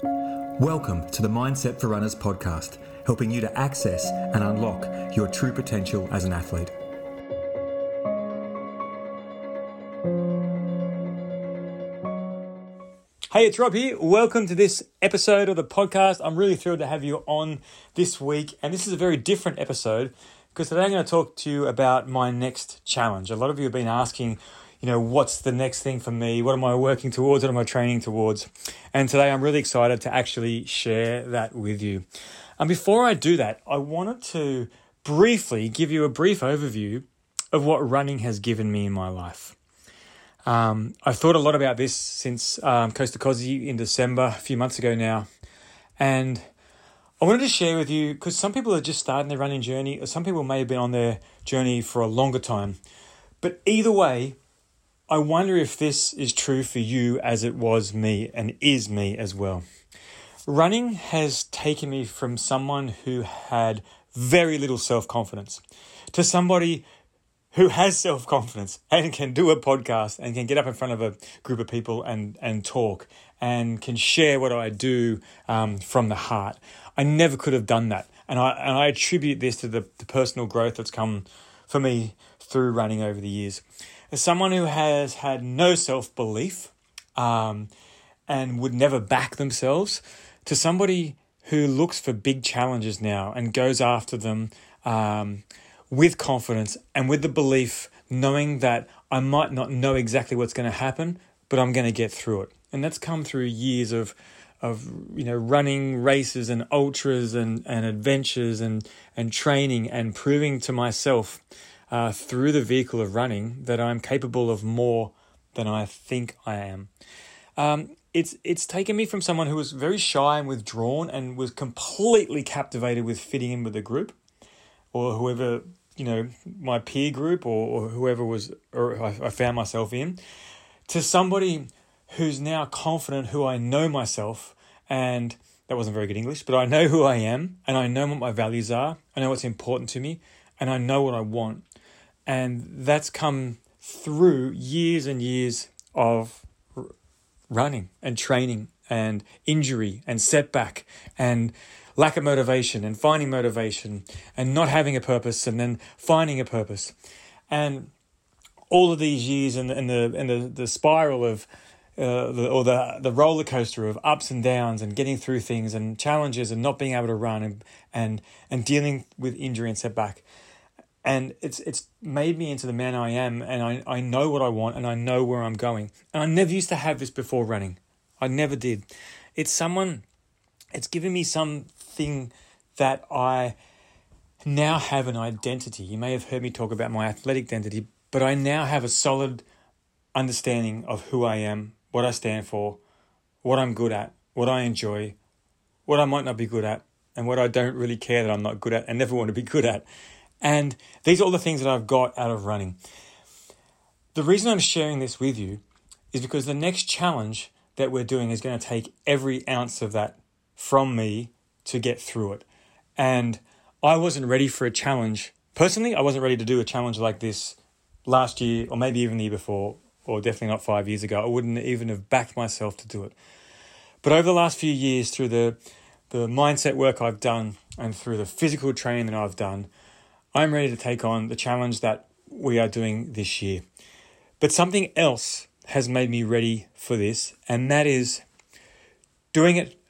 Welcome to the Mindset for Runners podcast, helping you to access and unlock your true potential as an athlete. Hey, it's Rob here. Welcome to this episode of the podcast. I'm really thrilled to have you on this week, and this is a very different episode because today I'm going to talk to you about my next challenge. A lot of you have been asking, you know, what's the next thing for me? What am I working towards? What am I training towards? And today I'm really excited to actually share that with you. And before I do that, I wanted to briefly give you a brief overview of what running has given me in my life. Um, I've thought a lot about this since um, Coast to Cozzy in December, a few months ago now. And I wanted to share with you because some people are just starting their running journey, or some people may have been on their journey for a longer time. But either way, I wonder if this is true for you as it was me and is me as well. Running has taken me from someone who had very little self confidence to somebody who has self confidence and can do a podcast and can get up in front of a group of people and, and talk and can share what I do um, from the heart. I never could have done that. And I, and I attribute this to the, the personal growth that's come for me through running over the years as someone who has had no self belief um, and would never back themselves, to somebody who looks for big challenges now and goes after them um, with confidence and with the belief, knowing that I might not know exactly what's going to happen, but I'm going to get through it. And that's come through years of of you know running races and ultras and, and adventures and and training and proving to myself uh, through the vehicle of running that I'm capable of more than I think I am. Um, it's it's taken me from someone who was very shy and withdrawn and was completely captivated with fitting in with the group, or whoever you know my peer group or, or whoever was or I, I found myself in, to somebody who's now confident who I know myself and that wasn't very good English, but I know who I am and I know what my values are. I know what's important to me and I know what I want. And that's come through years and years of running and training and injury and setback and lack of motivation and finding motivation and not having a purpose and then finding a purpose. And all of these years and the, and the, the spiral of uh, the, or the the roller coaster of ups and downs and getting through things and challenges and not being able to run and and and dealing with injury and setback and it's it's made me into the man I am and I, I know what I want and I know where I'm going. And I never used to have this before running. I never did. It's someone it's given me something that I now have an identity. You may have heard me talk about my athletic identity, but I now have a solid understanding of who I am, what I stand for, what I'm good at, what I enjoy, what I might not be good at, and what I don't really care that I'm not good at and never want to be good at. And these are all the things that I've got out of running. The reason I'm sharing this with you is because the next challenge that we're doing is going to take every ounce of that from me to get through it. And I wasn't ready for a challenge. Personally, I wasn't ready to do a challenge like this last year, or maybe even the year before, or definitely not five years ago. I wouldn't even have backed myself to do it. But over the last few years, through the, the mindset work I've done and through the physical training that I've done, I'm ready to take on the challenge that we are doing this year. But something else has made me ready for this, and that is doing it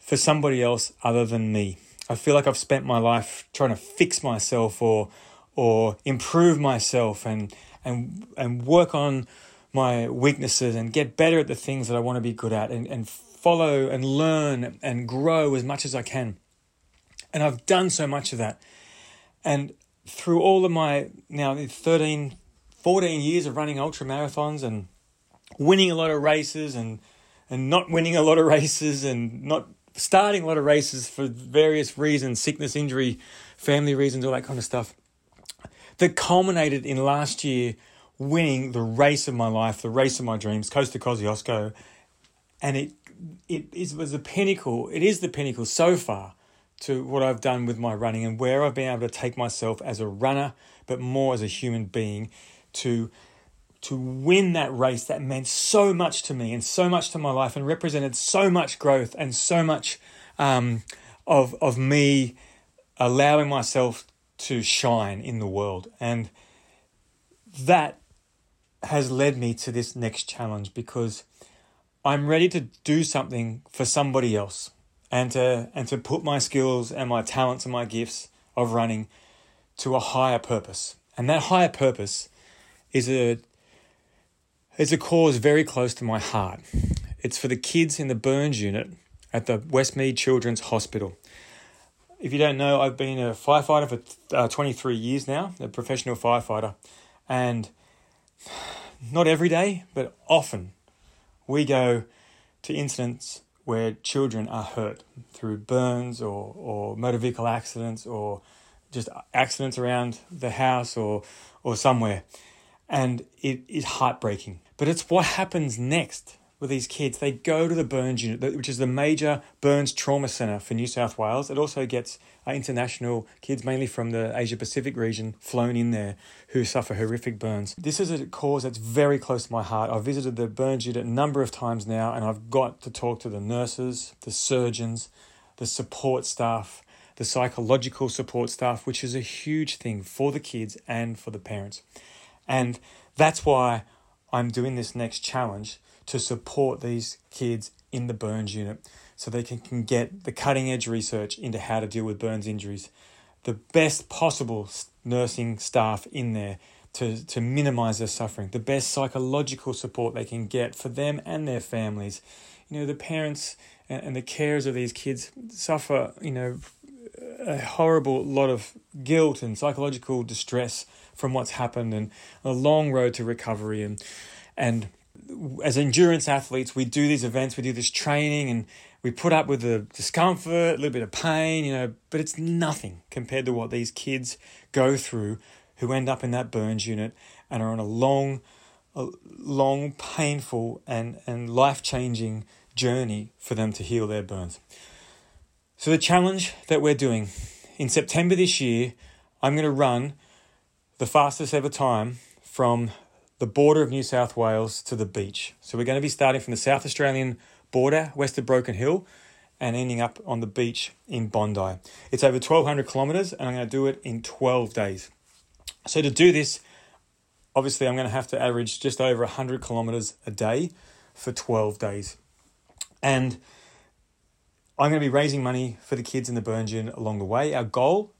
for somebody else other than me. I feel like I've spent my life trying to fix myself or or improve myself and and and work on my weaknesses and get better at the things that I want to be good at and, and follow and learn and grow as much as I can. And I've done so much of that. And through all of my now 13, 14 years of running ultra marathons and winning a lot of races and and not winning a lot of races and not starting a lot of races for various reasons, sickness, injury, family reasons, all that kind of stuff. That culminated in last year winning the race of my life, the race of my dreams, Coast to Kosciuszko. And it, it, it was the pinnacle, it is the pinnacle so far to what I've done with my running and where I've been able to take myself as a runner, but more as a human being to to win that race that meant so much to me and so much to my life and represented so much growth and so much um, of of me allowing myself to shine in the world. And that has led me to this next challenge because I'm ready to do something for somebody else and to and to put my skills and my talents and my gifts of running to a higher purpose. And that higher purpose is a is a cause very close to my heart. It's for the kids in the burns unit at the Westmead Children's Hospital. If you don't know, I've been a firefighter for uh, 23 years now, a professional firefighter, and not every day, but often we go to incidents where children are hurt through burns or, or motor vehicle accidents or just accidents around the house or, or somewhere. And it is heartbreaking. But it's what happens next with these kids. They go to the Burns Unit, which is the major burns trauma centre for New South Wales. It also gets uh, international kids, mainly from the Asia Pacific region, flown in there who suffer horrific burns. This is a cause that's very close to my heart. I've visited the Burns Unit a number of times now, and I've got to talk to the nurses, the surgeons, the support staff, the psychological support staff, which is a huge thing for the kids and for the parents. And that's why I'm doing this next challenge to support these kids in the burns unit so they can, can get the cutting edge research into how to deal with burns injuries, the best possible nursing staff in there to, to minimize their suffering, the best psychological support they can get for them and their families. You know, the parents and, and the carers of these kids suffer, you know, a horrible lot of guilt and psychological distress from what's happened and a long road to recovery and and as endurance athletes we do these events we do this training and we put up with the discomfort a little bit of pain you know but it's nothing compared to what these kids go through who end up in that burns unit and are on a long a long painful and and life-changing journey for them to heal their burns. So the challenge that we're doing in September this year I'm going to run the fastest ever time from the border of New South Wales to the beach. So we're going to be starting from the South Australian border, west of Broken Hill, and ending up on the beach in Bondi. It's over 1,200 kilometres, and I'm going to do it in 12 days. So to do this, obviously, I'm going to have to average just over 100 kilometres a day for 12 days. And I'm going to be raising money for the kids in the burns unit along the way. Our goal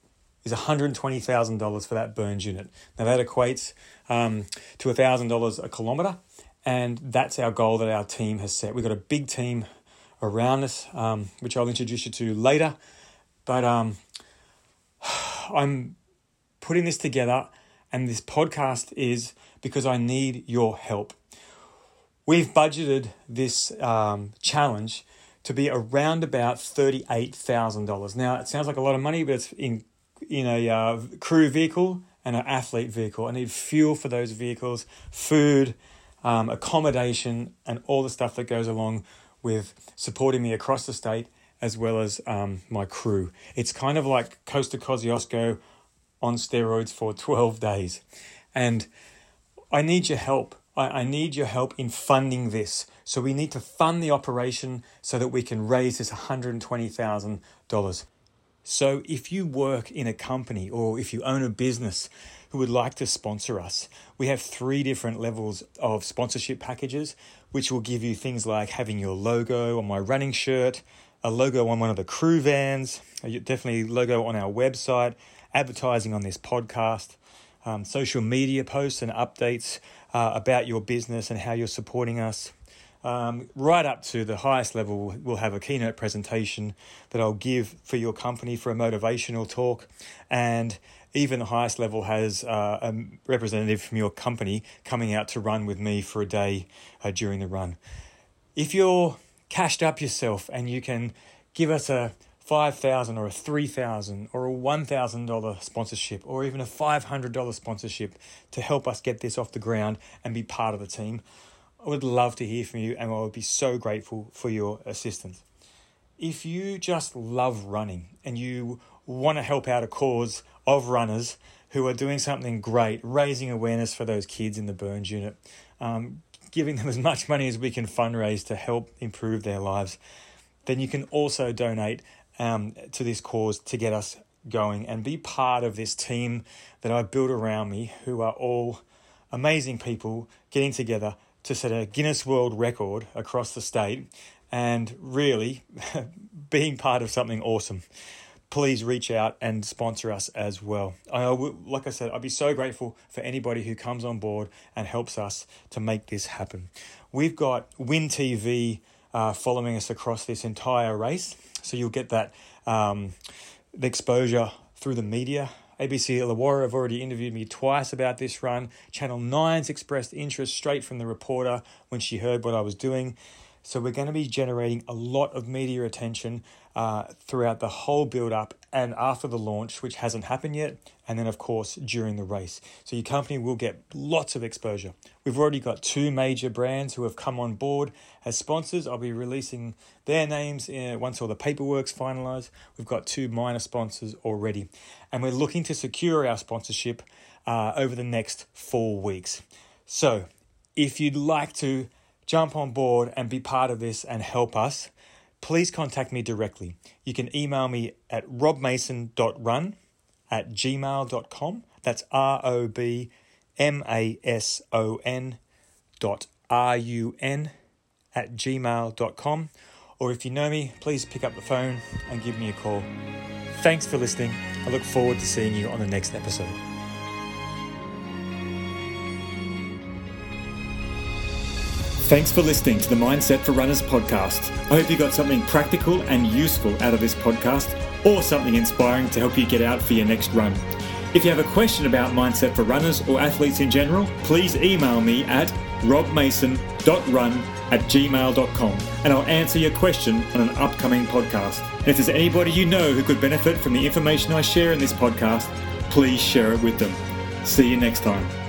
is $120,000 for that burns unit. Now that equates um, to $1,000 a kilometre, and that's our goal that our team has set. We've got a big team around us, um, which I'll introduce you to later, but um, I'm putting this together, and this podcast is because I need your help. We've budgeted this um, challenge to be around about $38,000. Now, it sounds like a lot of money, but it's in in a uh, crew vehicle and an athlete vehicle. I need fuel for those vehicles, food, um, accommodation, and all the stuff that goes along with supporting me across the state as well as um, my crew. It's kind of like Coast to Kosciuszko on steroids for 12 days. And I need your help. I, I need your help in funding this. So we need to fund the operation so that we can raise this $120,000. So, if you work in a company or if you own a business who would like to sponsor us, we have three different levels of sponsorship packages, which will give you things like having your logo on my running shirt, a logo on one of the crew vans, definitely logo on our website, advertising on this podcast, um, social media posts and updates uh, about your business and how you're supporting us um, right up to the highest level, we'll have a keynote presentation that I'll give for your company for a motivational talk. And even the highest level has uh, a representative from your company coming out to run with me for a day uh, during the run. If you're cashed up yourself and you can give us a five thousand or a three thousand or a one thousand dollar sponsorship or even a five hundred dollar sponsorship to help us get this off the ground and be part of the team, I would love to hear from you and I would be so grateful for your assistance. If you just love running and you want to help out a cause of runners who are doing something great, raising awareness for those kids in the burns unit, um, giving them as much money as we can fundraise to help improve their lives, then you can also donate um, to this cause to get us going and be part of this team that I've built around me who are all amazing people getting together to set a Guinness World Record across the state and really being part of something awesome please reach out and sponsor us as well. I, like I said, I'd be so grateful for anybody who comes on board and helps us to make this happen. We've got Win TV uh, following us across this entire race, so you'll get that um, the exposure through the media. ABC Illawarra have already interviewed me twice about this run. Channel 9's expressed interest straight from the reporter when she heard what I was doing. So we're going to be generating a lot of media attention uh, throughout the whole build up and after the launch, which hasn't happened yet, and then of course during the race. So your company will get lots of exposure. We've already got two major brands who have come on board as sponsors. I'll be releasing their names uh, once all the paperwork's finalized. We've got two minor sponsors already, and we're looking to secure our sponsorship uh, over the next four weeks. So if you'd like to jump on board and be part of this and help us, please contact me directly. You can email me at robmason.run at gmail.com. That's R O B M A S O N dot R U N at gmail.com. Or if you know me, please pick up the phone and give me a call. Thanks for listening. I look forward to seeing you on the next episode. Thanks for listening to the Mindset for Runners podcast. I hope you got something practical and useful out of this podcast or something inspiring to help you get out for your next run. If you have a question about Mindset for Runners or athletes in general, please email me at robmason.run at gmail.com and I'll answer your question on an upcoming podcast. And if there's anybody you know who could benefit from the information I share in this podcast, please share it with them. See you next time.